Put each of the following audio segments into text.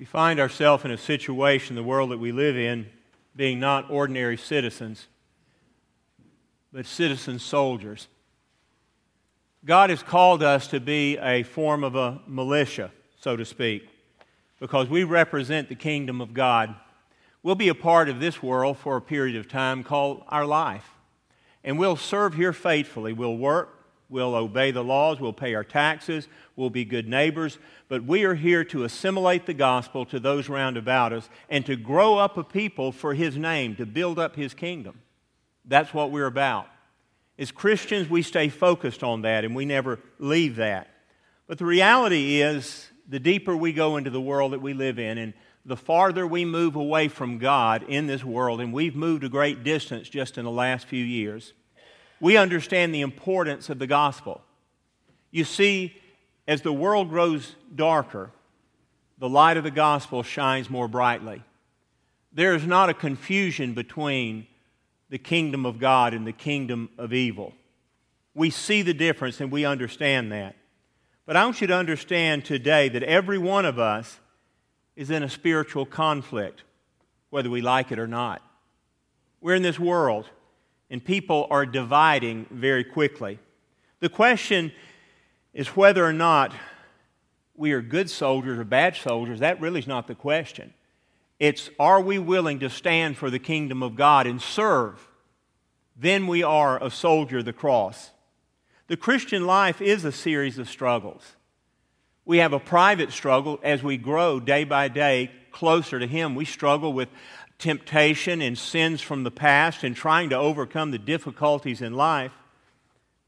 We find ourselves in a situation, the world that we live in, being not ordinary citizens, but citizen soldiers. God has called us to be a form of a militia, so to speak, because we represent the kingdom of God. We'll be a part of this world for a period of time called our life. And we'll serve here faithfully. We'll work, we'll obey the laws, we'll pay our taxes, we'll be good neighbors. But we are here to assimilate the gospel to those round about us and to grow up a people for His name, to build up His kingdom. That's what we're about. As Christians, we stay focused on that and we never leave that. But the reality is, the deeper we go into the world that we live in, and the farther we move away from God in this world, and we've moved a great distance just in the last few years, we understand the importance of the gospel. You see, as the world grows darker, the light of the gospel shines more brightly. There is not a confusion between the kingdom of God and the kingdom of evil. We see the difference and we understand that. But I want you to understand today that every one of us is in a spiritual conflict, whether we like it or not. We're in this world, and people are dividing very quickly. The question is whether or not we are good soldiers or bad soldiers. That really is not the question. It's are we willing to stand for the kingdom of God and serve? Then we are a soldier of the cross. The Christian life is a series of struggles. We have a private struggle as we grow day by day closer to Him. We struggle with temptation and sins from the past and trying to overcome the difficulties in life.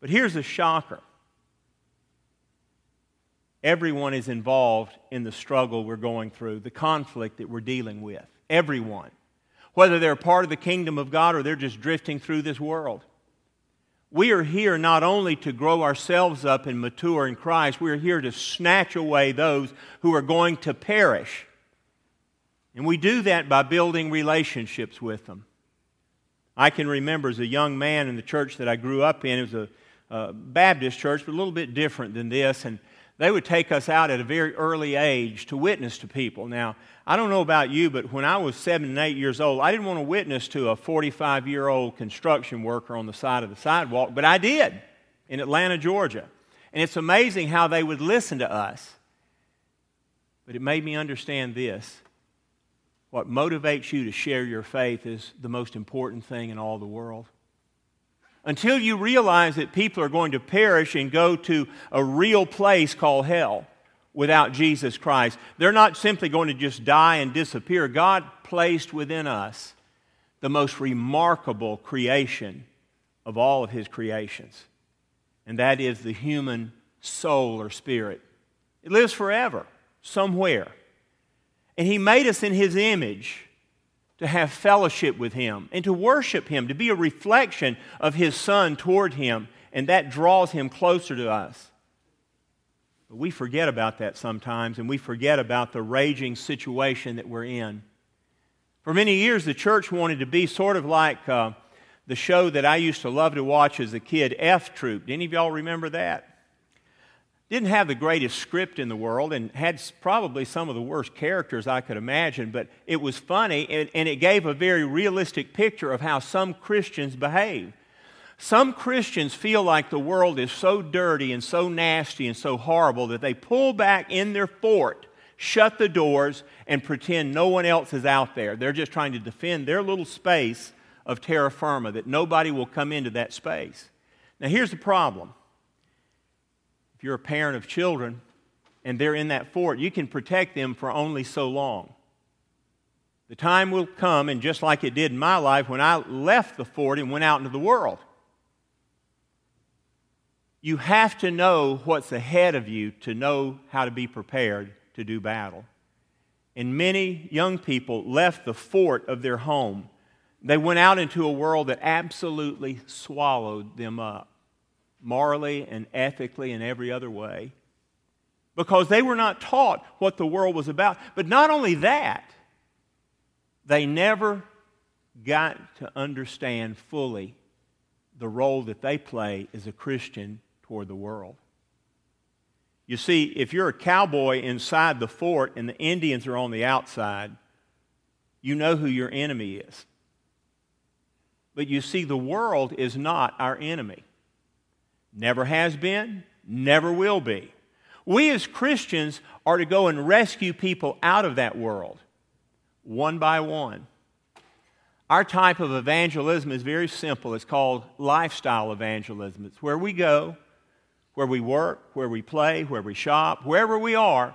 But here's a shocker everyone is involved in the struggle we're going through, the conflict that we're dealing with. Everyone. Whether they're part of the kingdom of God or they're just drifting through this world. We are here not only to grow ourselves up and mature in Christ, we are here to snatch away those who are going to perish. And we do that by building relationships with them. I can remember as a young man in the church that I grew up in, it was a, a Baptist church, but a little bit different than this. And they would take us out at a very early age to witness to people. Now, I don't know about you, but when I was seven and eight years old, I didn't want to witness to a 45 year old construction worker on the side of the sidewalk, but I did in Atlanta, Georgia. And it's amazing how they would listen to us. But it made me understand this. What motivates you to share your faith is the most important thing in all the world. Until you realize that people are going to perish and go to a real place called hell without Jesus Christ. They're not simply going to just die and disappear. God placed within us the most remarkable creation of all of His creations, and that is the human soul or spirit. It lives forever, somewhere. And He made us in His image to have fellowship with Him and to worship Him, to be a reflection of His Son toward Him, and that draws Him closer to us. But we forget about that sometimes, and we forget about the raging situation that we're in. For many years, the church wanted to be sort of like uh, the show that I used to love to watch as a kid, F Troop. Any of y'all remember that? Didn't have the greatest script in the world and had probably some of the worst characters I could imagine, but it was funny and, and it gave a very realistic picture of how some Christians behave. Some Christians feel like the world is so dirty and so nasty and so horrible that they pull back in their fort, shut the doors, and pretend no one else is out there. They're just trying to defend their little space of terra firma, that nobody will come into that space. Now, here's the problem you're a parent of children and they're in that fort, you can protect them for only so long. The time will come, and just like it did in my life when I left the fort and went out into the world you have to know what's ahead of you to know how to be prepared to do battle. And many young people left the fort of their home. They went out into a world that absolutely swallowed them up, morally and ethically and every other way, because they were not taught what the world was about. But not only that, they never got to understand fully the role that they play as a Christian toward the world. You see, if you're a cowboy inside the fort and the Indians are on the outside, you know who your enemy is. But you see, the world is not our enemy. Never has been, never will be. We as Christians are to go and rescue people out of that world, one by one. Our type of evangelism is very simple. It's called lifestyle evangelism. It's where we go, where we work, where we play, where we shop, wherever we are,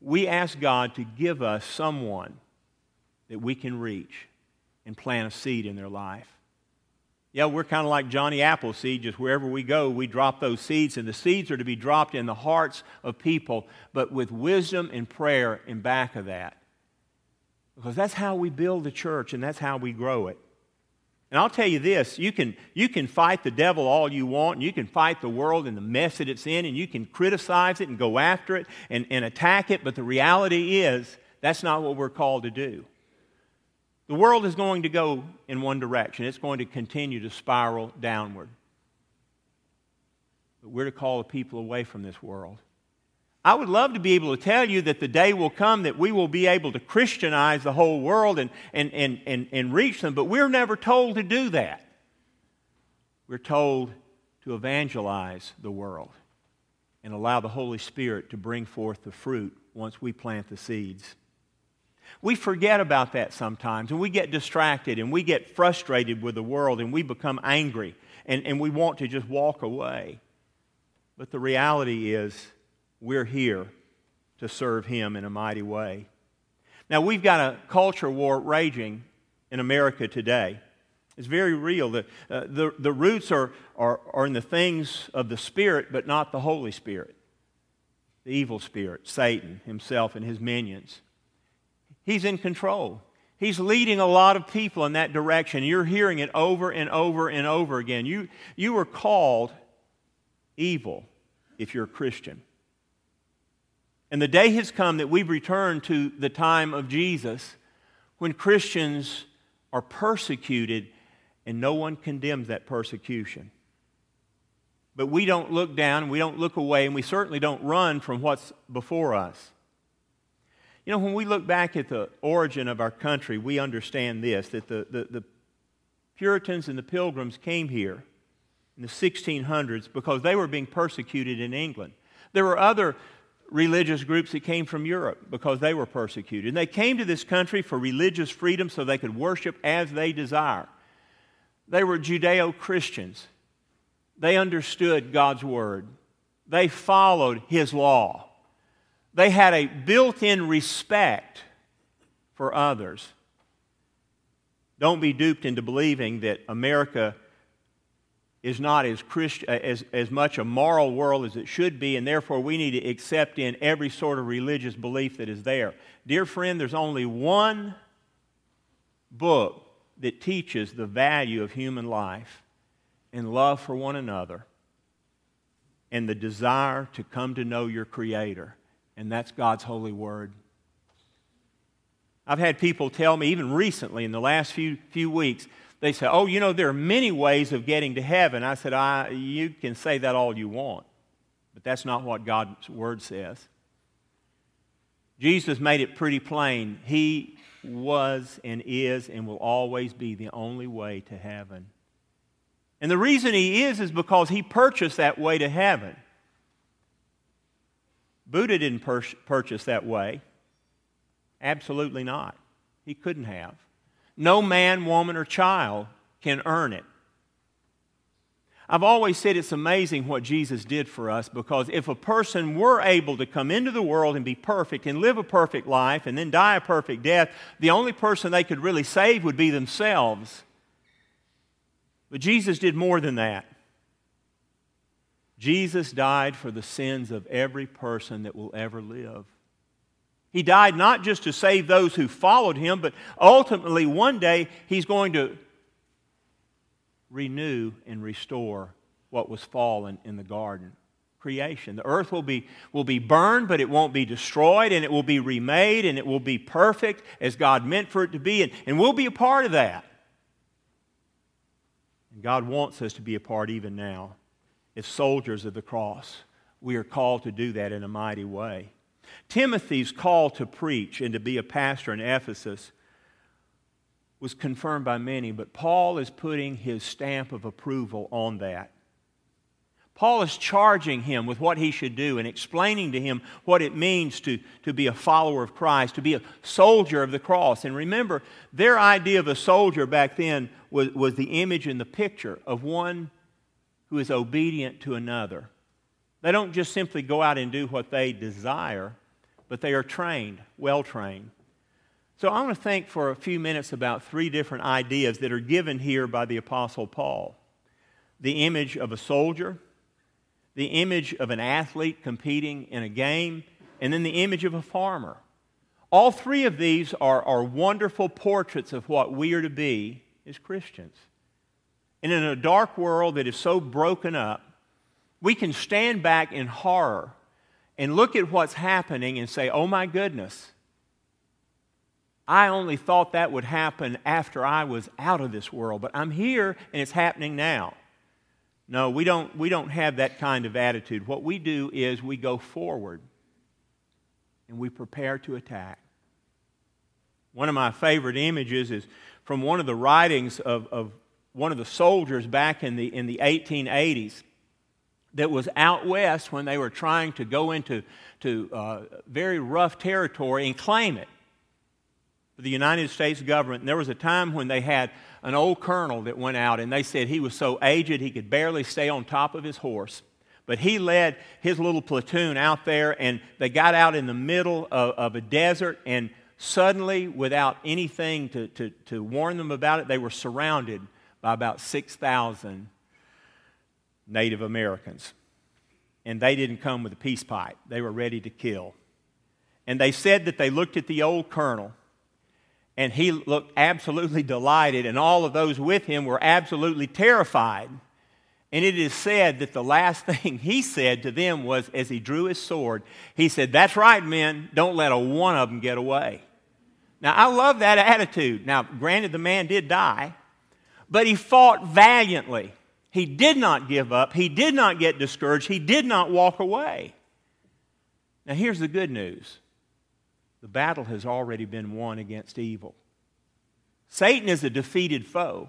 we ask God to give us someone that we can reach and plant a seed in their life. Yeah, we're kind of like Johnny Appleseed, just wherever we go, we drop those seeds, and the seeds are to be dropped in the hearts of people, but with wisdom and prayer in back of that. Because that's how we build the church and that's how we grow it. And I'll tell you this you can, you can fight the devil all you want, and you can fight the world and the mess that it's in, and you can criticize it and go after it and, and attack it, but the reality is that's not what we're called to do. The world is going to go in one direction, it's going to continue to spiral downward. But we're to call the people away from this world. I would love to be able to tell you that the day will come that we will be able to Christianize the whole world and, and, and, and, and reach them, but we're never told to do that. We're told to evangelize the world and allow the Holy Spirit to bring forth the fruit once we plant the seeds. We forget about that sometimes, and we get distracted, and we get frustrated with the world, and we become angry, and, and we want to just walk away. But the reality is, we're here to serve Him in a mighty way. Now, we've got a culture war raging in America today. It's very real. The, uh, the, the roots are, are, are in the things of the Spirit, but not the Holy Spirit. The evil spirit, Satan himself and his minions. He's in control. He's leading a lot of people in that direction. You're hearing it over and over and over again. You, you are called evil if you're a Christian. And the day has come that we've returned to the time of Jesus when Christians are persecuted and no one condemns that persecution. But we don't look down, we don't look away, and we certainly don't run from what's before us. You know, when we look back at the origin of our country, we understand this that the, the, the Puritans and the Pilgrims came here in the 1600s because they were being persecuted in England. There were other religious groups that came from Europe because they were persecuted. And they came to this country for religious freedom so they could worship as they desire. They were Judeo Christians. They understood God's word, they followed His law they had a built in respect for others. Don't be duped into believing that America is not as, Christ, uh, as, as much a moral world as it should be, and therefore we need to accept in every sort of religious belief that is there. Dear friend, there's only one book that teaches the value of human life and love for one another and the desire to come to know your Creator and that's God's holy word. I've had people tell me, even recently in the last few, few weeks, they say, Oh, you know, there are many ways of getting to heaven. I said, I, You can say that all you want, but that's not what God's word says. Jesus made it pretty plain. He was and is and will always be the only way to heaven. And the reason he is is because he purchased that way to heaven. Buddha didn't pur- purchase that way. Absolutely not. He couldn't have. No man, woman, or child can earn it. I've always said it's amazing what Jesus did for us because if a person were able to come into the world and be perfect and live a perfect life and then die a perfect death, the only person they could really save would be themselves. But Jesus did more than that. Jesus died for the sins of every person that will ever live. He died not just to save those who followed him, but ultimately one day he's going to renew and restore what was fallen in the garden creation. The earth will be, will be burned, but it won't be destroyed, and it will be remade, and it will be perfect as God meant for it to be, and, and we'll be a part of that. And God wants us to be a part even now as soldiers of the cross. we are called to do that in a mighty way. Timothy's call to preach and to be a pastor in Ephesus was confirmed by many, but Paul is putting his stamp of approval on that. Paul is charging him with what he should do and explaining to him what it means to, to be a follower of Christ, to be a soldier of the cross. And remember, their idea of a soldier back then was, was the image and the picture of one who is obedient to another. They don't just simply go out and do what they desire, but they are trained, well trained. So I want to think for a few minutes about three different ideas that are given here by the Apostle Paul the image of a soldier the image of an athlete competing in a game, and then the image of a farmer. All three of these are, are wonderful portraits of what we are to be as Christians. And in a dark world that is so broken up, we can stand back in horror and look at what's happening and say, oh my goodness, I only thought that would happen after I was out of this world, but I'm here and it's happening now. No, we don't, we don't have that kind of attitude. What we do is we go forward and we prepare to attack. One of my favorite images is from one of the writings of, of one of the soldiers back in the, in the 1880s that was out west when they were trying to go into to, uh, very rough territory and claim it for the United States government. And there was a time when they had an old colonel that went out, and they said he was so aged he could barely stay on top of his horse. But he led his little platoon out there, and they got out in the middle of, of a desert, and suddenly, without anything to, to, to warn them about it, they were surrounded by about 6,000 Native Americans. And they didn't come with a peace pipe, they were ready to kill. And they said that they looked at the old colonel and he looked absolutely delighted, and all of those with him were absolutely terrified. And it is said that the last thing he said to them was, as he drew his sword, he said, That's right, men, don't let a one of them get away. Now, I love that attitude. Now, granted, the man did die, but he fought valiantly. He did not give up, he did not get discouraged, he did not walk away. Now, here's the good news the battle has already been won against evil. Satan is a defeated foe,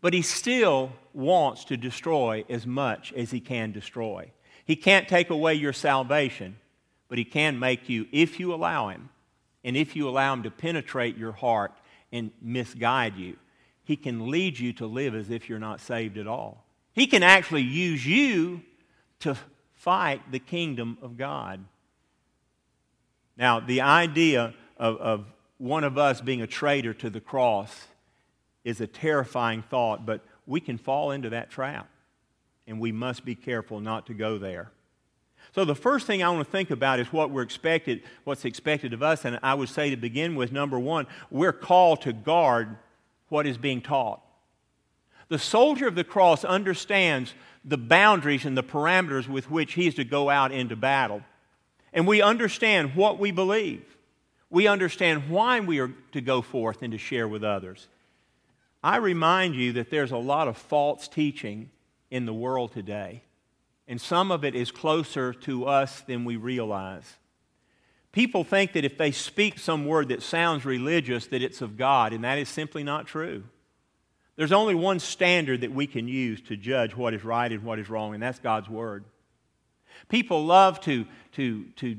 but he still wants to destroy as much as he can destroy. He can't take away your salvation, but he can make you, if you allow him, and if you allow him to penetrate your heart and misguide you, he can lead you to live as if you're not saved at all. He can actually use you to fight the kingdom of God. Now, the idea of, of one of us being a traitor to the cross is a terrifying thought, but we can fall into that trap, and we must be careful not to go there. So the first thing I want to think about is what we're expected, what's expected of us, and I would say to begin with, number one, we're called to guard what is being taught. The soldier of the cross understands the boundaries and the parameters with which he is to go out into battle and we understand what we believe. We understand why we are to go forth and to share with others. I remind you that there's a lot of false teaching in the world today, and some of it is closer to us than we realize. People think that if they speak some word that sounds religious, that it's of God, and that is simply not true. There's only one standard that we can use to judge what is right and what is wrong, and that's God's Word. People love to, to, to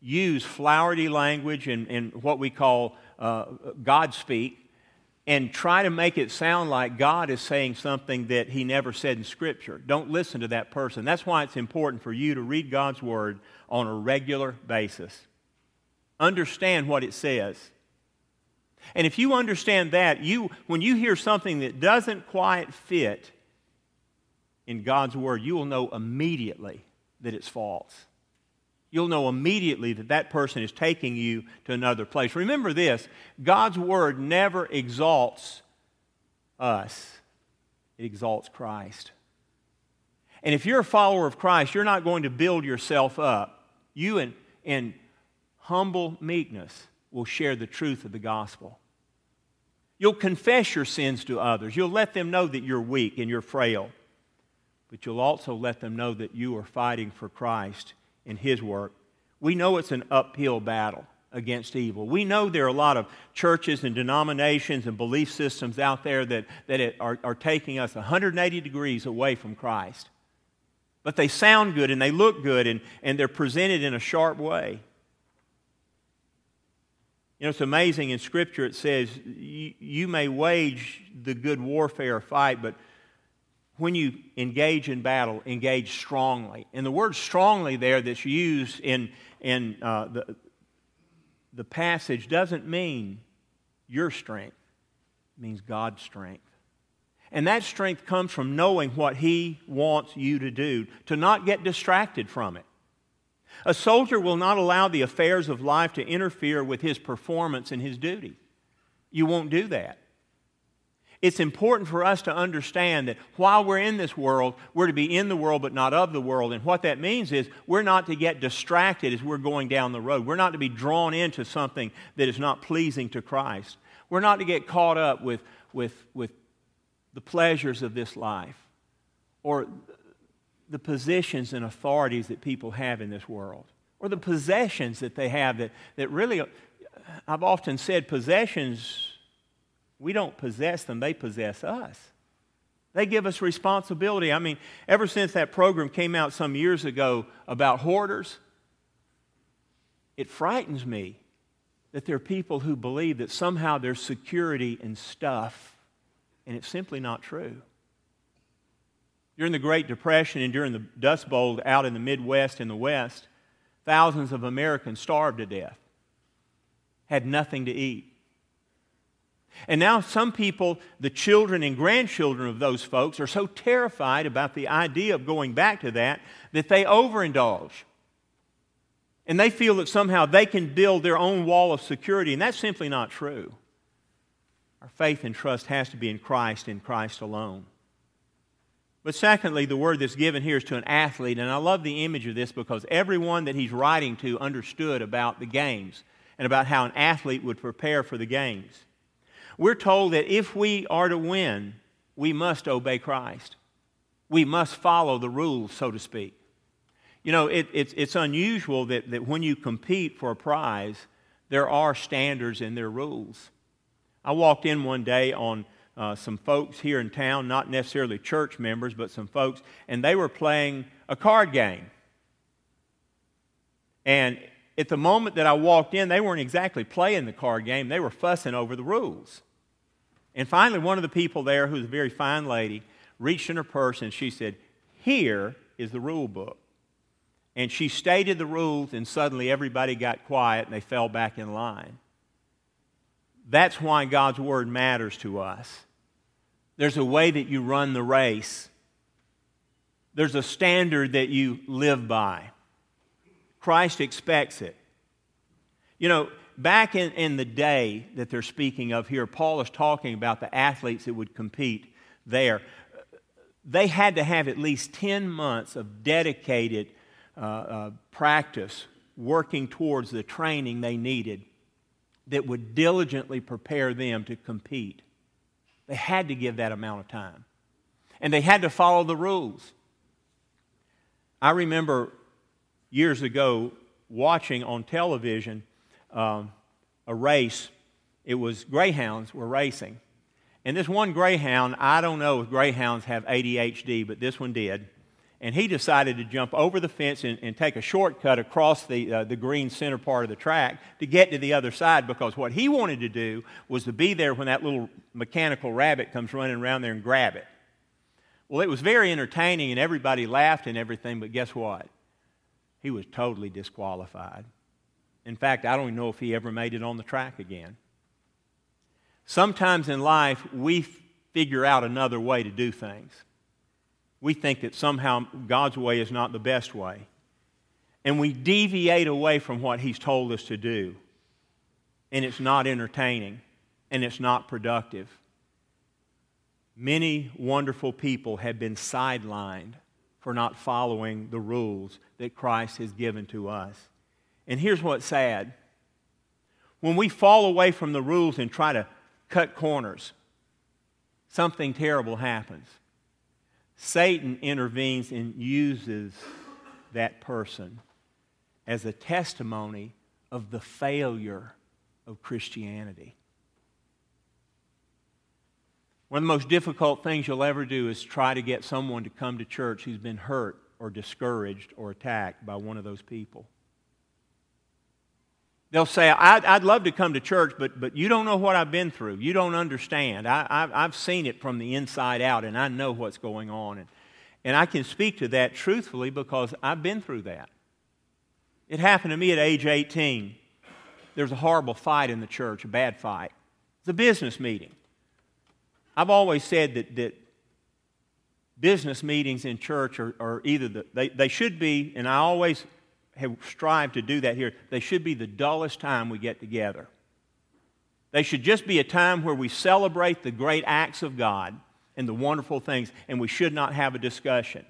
use flowery language and, and what we call uh, God speak and try to make it sound like God is saying something that he never said in Scripture. Don't listen to that person. That's why it's important for you to read God's Word on a regular basis. Understand what it says. And if you understand that, you, when you hear something that doesn't quite fit in God's Word, you will know immediately that it's false. You'll know immediately that that person is taking you to another place. Remember this God's word never exalts us, it exalts Christ. And if you're a follower of Christ, you're not going to build yourself up. You, and, in humble meekness, will share the truth of the gospel. You'll confess your sins to others. You'll let them know that you're weak and you're frail. but you'll also let them know that you are fighting for Christ in His work. We know it's an uphill battle against evil. We know there are a lot of churches and denominations and belief systems out there that, that are, are taking us 180 degrees away from Christ. But they sound good and they look good and, and they're presented in a sharp way. You know, it's amazing in Scripture it says, you, may wage the good warfare fight, but when you engage in battle, engage strongly. And the word strongly there that's used in, in uh, the, the passage doesn't mean your strength, it means God's strength. And that strength comes from knowing what He wants you to do, to not get distracted from it. A soldier will not allow the affairs of life to interfere with his performance and his duty. You won't do that. It's important for us to understand that while we're in this world, we're to be in the world but not of the world. And what that means is we're not to get distracted as we're going down the road. We're not to be drawn into something that is not pleasing to Christ. We're not to get caught up with, with, with the pleasures of this life or the positions and authorities that people have in this world or the possessions that they have that, that really, I've often said, possessions we don't possess them, they possess us. They give us responsibility. I mean, ever since that program came out some years ago about hoarders, it frightens me that there are people who believe that somehow there's security in stuff, and it's simply not true. During the Great Depression and during the Dust Bowl out in the Midwest and the West, thousands of Americans starved to death, had nothing to eat. And now, some people, the children and grandchildren of those folks, are so terrified about the idea of going back to that that they overindulge. And they feel that somehow they can build their own wall of security, and that's simply not true. Our faith and trust has to be in Christ and Christ alone. But secondly, the word that's given here is to an athlete, and I love the image of this because everyone that he's writing to understood about the games and about how an athlete would prepare for the games. We're told that if we are to win, we must obey Christ. We must follow the rules, so to speak. You know, it, it's, it's unusual that, that when you compete for a prize, there are standards and there are rules. I walked in one day on uh, some folks here in town, not necessarily church members, but some folks, and they were playing a card game. And at the moment that I walked in, they weren't exactly playing the card game, they were fussing over the rules. And finally, one of the people there, who was a very fine lady, reached in her purse and she said, Here is the rule book. And she stated the rules, and suddenly everybody got quiet and they fell back in line. That's why God's Word matters to us. There's a way that you run the race, there's a standard that you live by. Christ expects it. You know, back in, in the day that they're speaking of here, Paul is talking about the athletes that would compete there. They had to have at least 10 months of dedicated uh, uh, practice working towards the training they needed that would diligently prepare them to compete. They had to give that amount of time. And they had to follow the rules. I remember years ago watching on television um, a race. It was greyhounds were racing. And this one greyhound, I don't know if greyhounds have ADHD, but this one did. And he decided to jump over the fence and, and take a shortcut across the, uh, the green center part of the track to get to the other side because what he wanted to do was to be there when that little mechanical rabbit comes running around there and grab it. Well, it was very entertaining and everybody laughed and everything, but guess what? He was totally disqualified. In fact, I don't even know if he ever made it on the track again. Sometimes in life, we figure out another way to do things. We think that somehow God's way is not the best way. And we deviate away from what He's told us to do. And it's not entertaining and it's not productive. Many wonderful people have been sidelined for not following the rules that Christ has given to us. And here's what's sad when we fall away from the rules and try to cut corners, something terrible happens. Satan intervenes and uses that person as a testimony of the failure of Christianity. One of the most difficult things you'll ever do is try to get someone to come to church who's been hurt or discouraged or attacked by one of those people. They'll say, I'd, I'd love to come to church, but, but you don't know what I've been through. You don't understand. I, I've, I've seen it from the inside out, and I know what's going on. And, and I can speak to that truthfully because I've been through that. It happened to me at age 18. There was a horrible fight in the church, a bad fight. It's a business meeting. I've always said that, that business meetings in church are, are either the, they, they should be, and I always have strived to do that here, they should be the dullest time we get together. They should just be a time where we celebrate the great acts of God and the wonderful things, and we should not have a discussion.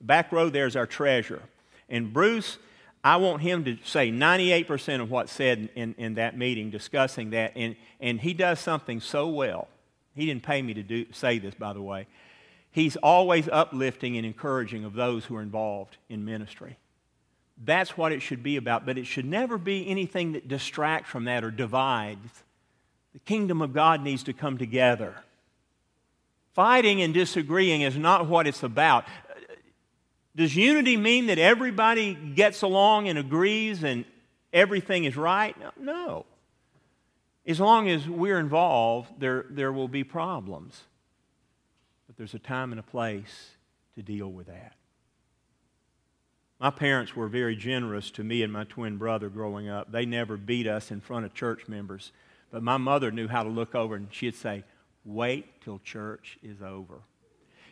Back row there is our treasurer. And Bruce, I want him to say 98% of what's said in, in that meeting discussing that, and, and he does something so well. He didn't pay me to do, say this, by the way. He's always uplifting and encouraging of those who are involved in ministry. That's what it should be about, but it should never be anything that distracts from that or divides. The kingdom of God needs to come together. Fighting and disagreeing is not what it's about. Does unity mean that everybody gets along and agrees and everything is right? No. As long as we're involved, there, there will be problems. But there's a time and a place to deal with that. My parents were very generous to me and my twin brother growing up. They never beat us in front of church members. But my mother knew how to look over and she'd say, Wait till church is over.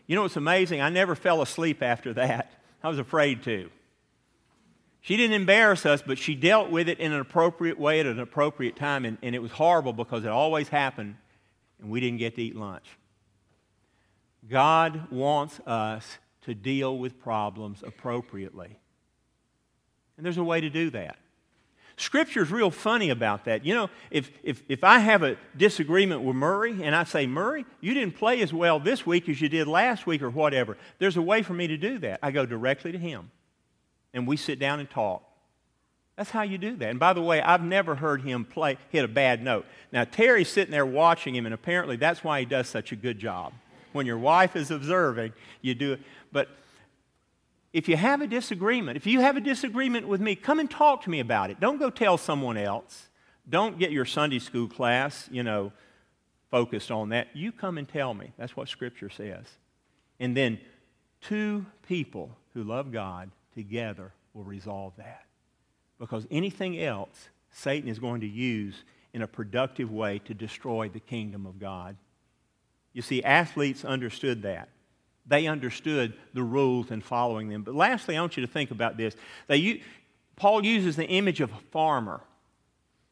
You know what's amazing? I never fell asleep after that. I was afraid to. She didn't embarrass us, but she dealt with it in an appropriate way at an appropriate time, and, and it was horrible because it always happened and we didn't get to eat lunch. God wants us to deal with problems appropriately. And there's a way to do that. Scripture's real funny about that. You know, if, if, if I have a disagreement with Murray and I say, Murray, you didn't play as well this week as you did last week or whatever, there's a way for me to do that. I go directly to him and we sit down and talk. That's how you do that. And by the way, I've never heard him play hit a bad note. Now Terry's sitting there watching him, and apparently that's why he does such a good job. When your wife is observing, you do it. But if you have a disagreement, if you have a disagreement with me, come and talk to me about it. Don't go tell someone else. Don't get your Sunday school class, you know, focused on that. You come and tell me. That's what Scripture says. And then two people who love God together will resolve that. Because anything else, Satan is going to use in a productive way to destroy the kingdom of God. You see, athletes understood that. They understood the rules and following them. But lastly, I want you to think about this. They, Paul uses the image of a farmer,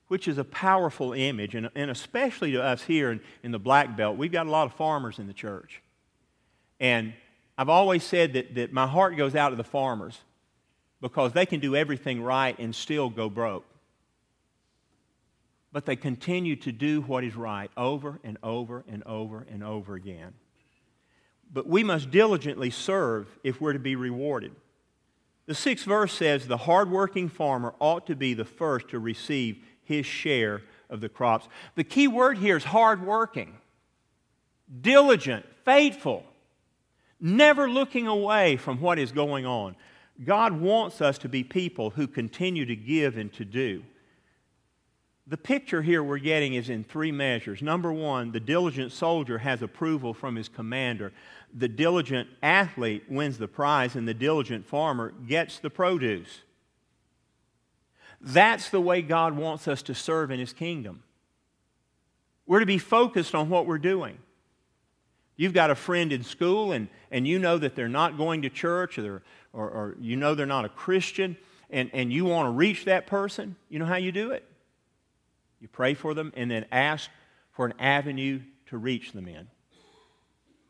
which is a powerful image, and, and especially to us here in, in the Black Belt, we've got a lot of farmers in the church. And I've always said that, that my heart goes out to the farmers because they can do everything right and still go broke. But they continue to do what is right over and over and over and over again. But we must diligently serve if we're to be rewarded. The sixth verse says the hardworking farmer ought to be the first to receive his share of the crops. The key word here is hardworking, diligent, faithful, never looking away from what is going on. God wants us to be people who continue to give and to do. The picture here we're getting is in three measures. Number one, the diligent soldier has approval from his commander. The diligent athlete wins the prize, and the diligent farmer gets the produce. That's the way God wants us to serve in his kingdom. We're to be focused on what we're doing. You've got a friend in school, and, and you know that they're not going to church, or, or, or you know they're not a Christian, and, and you want to reach that person. You know how you do it? You pray for them and then ask for an avenue to reach them in.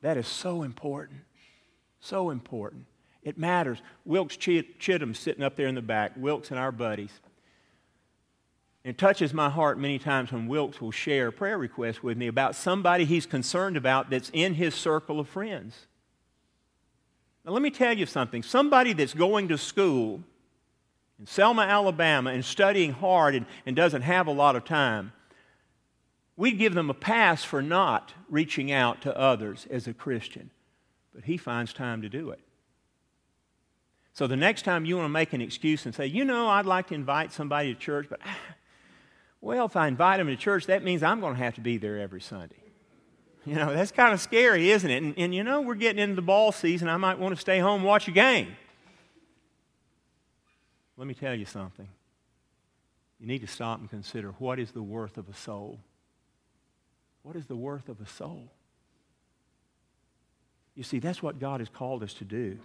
That is so important. So important. It matters. Wilkes Chittum's sitting up there in the back, Wilkes and our buddies. It touches my heart many times when Wilkes will share a prayer request with me about somebody he's concerned about that's in his circle of friends. Now, let me tell you something. Somebody that's going to school in Selma, Alabama, and studying hard and, and doesn't have a lot of time, we'd give them a pass for not reaching out to others as a Christian. But he finds time to do it. So the next time you want to make an excuse and say, you know, I'd like to invite somebody to church, but well, if I invite them to church, that means I'm going to have to be there every Sunday. You know, that's kind of scary, isn't it? And, and you know, we're getting into the ball season. I might want to stay home watch a game. Let me tell you something. You need to stop and consider what is the worth of a soul? What is the worth of a soul? You see, that's what God has called us to do.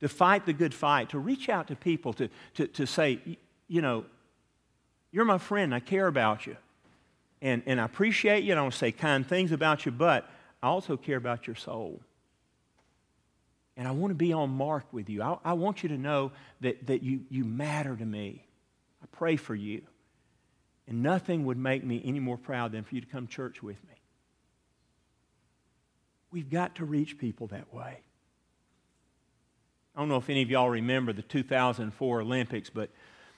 To fight the good fight, to reach out to people, to, to, to say, you know, you're my friend, I care about you. And, and I appreciate you, and I want to say kind things about you, but I also care about your soul. And I want to be on mark with you. I, I want you to know that, that you, you matter to me. I pray for you. And nothing would make me any more proud than for you to come church with me. We've got to reach people that way. I don't know if any of y'all remember the 2004 Olympics, but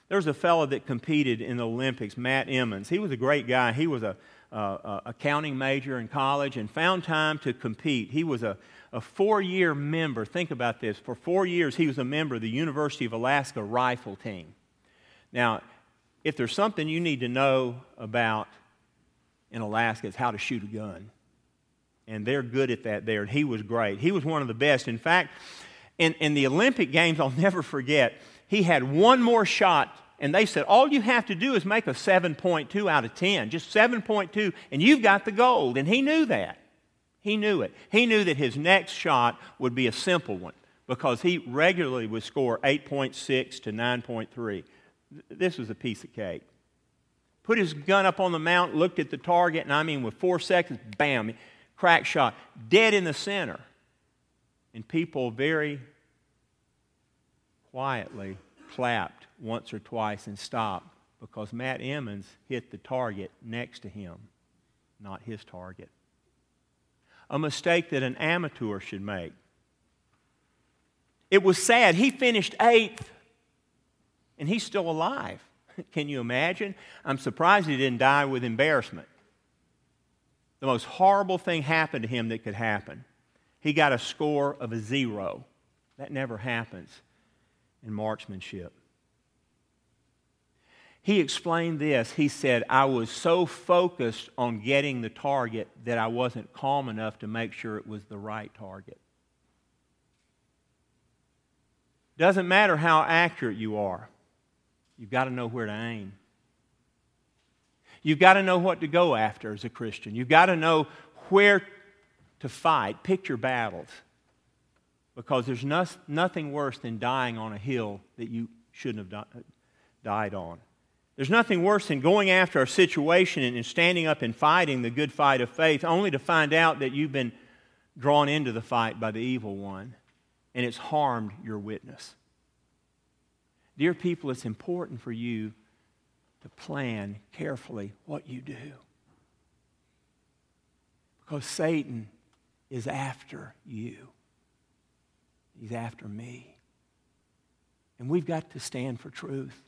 there was a fellow that competed in the Olympics, Matt Emmons. He was a great guy. He was a, a accounting major in college and found time to compete. He was a, a four year member. Think about this. For four years, he was a member of the University of Alaska rifle team. Now, if there's something you need to know about in Alaska, it's how to shoot a gun and they're good at that there. And he was great. He was one of the best. In fact, in, in the Olympic Games, I'll never forget, he had one more shot, and they said, All you have to do is make a 7.2 out of 10, just 7.2, and you've got the gold. And he knew that. He knew it. He knew that his next shot would be a simple one because he regularly would score 8.6 to 9.3. This was a piece of cake. Put his gun up on the mount, looked at the target, and I mean, with four seconds, bam, crack shot, dead in the center. And people very quietly clapped once or twice and stopped because Matt Emmons hit the target next to him, not his target. A mistake that an amateur should make. It was sad. He finished eighth, and he's still alive. Can you imagine? I'm surprised he didn't die with embarrassment the most horrible thing happened to him that could happen. He got a score of a zero. That never happens in marksmanship. He explained this. He said, I was so focused on getting the target that I wasn't calm enough to make sure it was the right target. Doesn't matter how accurate you are, you've got to know where to aim. You've got to know what to go after as a Christian. You've got to know where to fight. Pick your battles. Because there's no, nothing worse than dying on a hill that you shouldn't have di- died on. There's nothing worse than going after a situation and, and standing up and fighting the good fight of faith only to find out that you've been drawn into the fight by the evil one and it's harmed your witness. Dear people, it's important for you to plan carefully what you do. Because Satan is after you, he's after me. And we've got to stand for truth.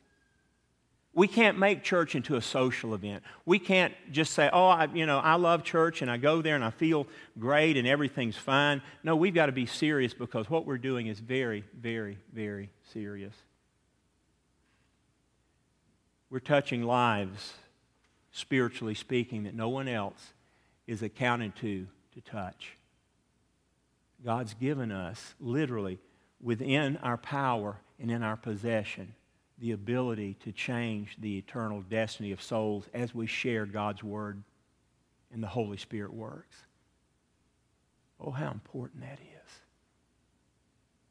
We can't make church into a social event. We can't just say, oh, I, you know, I love church and I go there and I feel great and everything's fine. No, we've got to be serious because what we're doing is very, very, very serious. We're touching lives, spiritually speaking, that no one else is accounted to to touch. God's given us, literally, within our power and in our possession, the ability to change the eternal destiny of souls as we share God's Word and the Holy Spirit works. Oh, how important that is.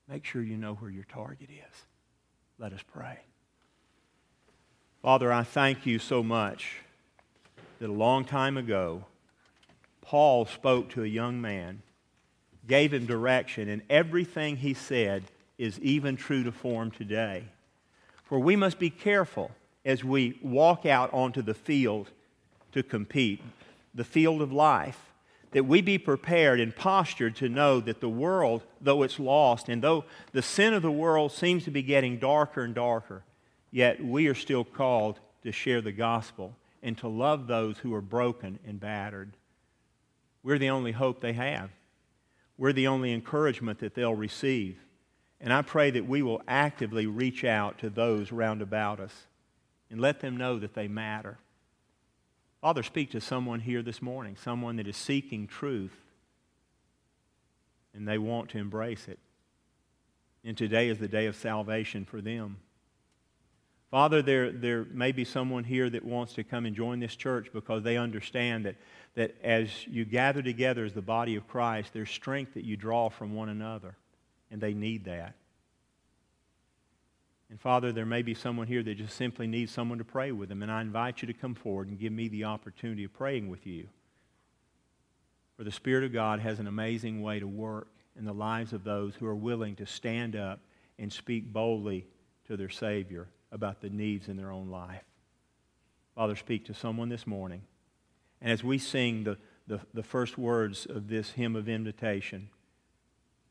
Make sure you know where your target is. Let us pray. Father, I thank you so much that a long time ago, Paul spoke to a young man, gave him direction, and everything he said is even true to form today. For we must be careful as we walk out onto the field to compete, the field of life, that we be prepared and postured to know that the world, though it's lost, and though the sin of the world seems to be getting darker and darker, yet we are still called to share the gospel and to love those who are broken and battered. We're the only hope they have. We're the only encouragement that they'll receive. And I pray that we will actively reach out to those round about us and let them know that they matter. Father, speak to someone here this morning, someone that is seeking truth and they want to embrace it. And today is the day of salvation for them. Father, there, there may be someone here that wants to come and join this church because they understand that, that as you gather together as the body of Christ, there's strength that you draw from one another, and they need that. And Father, there may be someone here that just simply needs someone to pray with them, and I invite you to come forward and give me the opportunity of praying with you. For the Spirit of God has an amazing way to work in the lives of those who are willing to stand up and speak boldly to their Savior about the needs in their own life. Father, speak to someone this morning. And as we sing the, the, the first words of this hymn of invitation,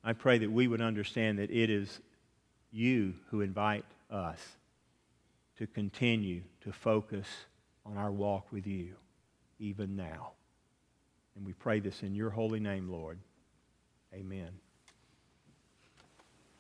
I pray that we would understand that it is you who invite us to continue to focus on our walk with you, even now. And we pray this in your holy name, Lord. Amen.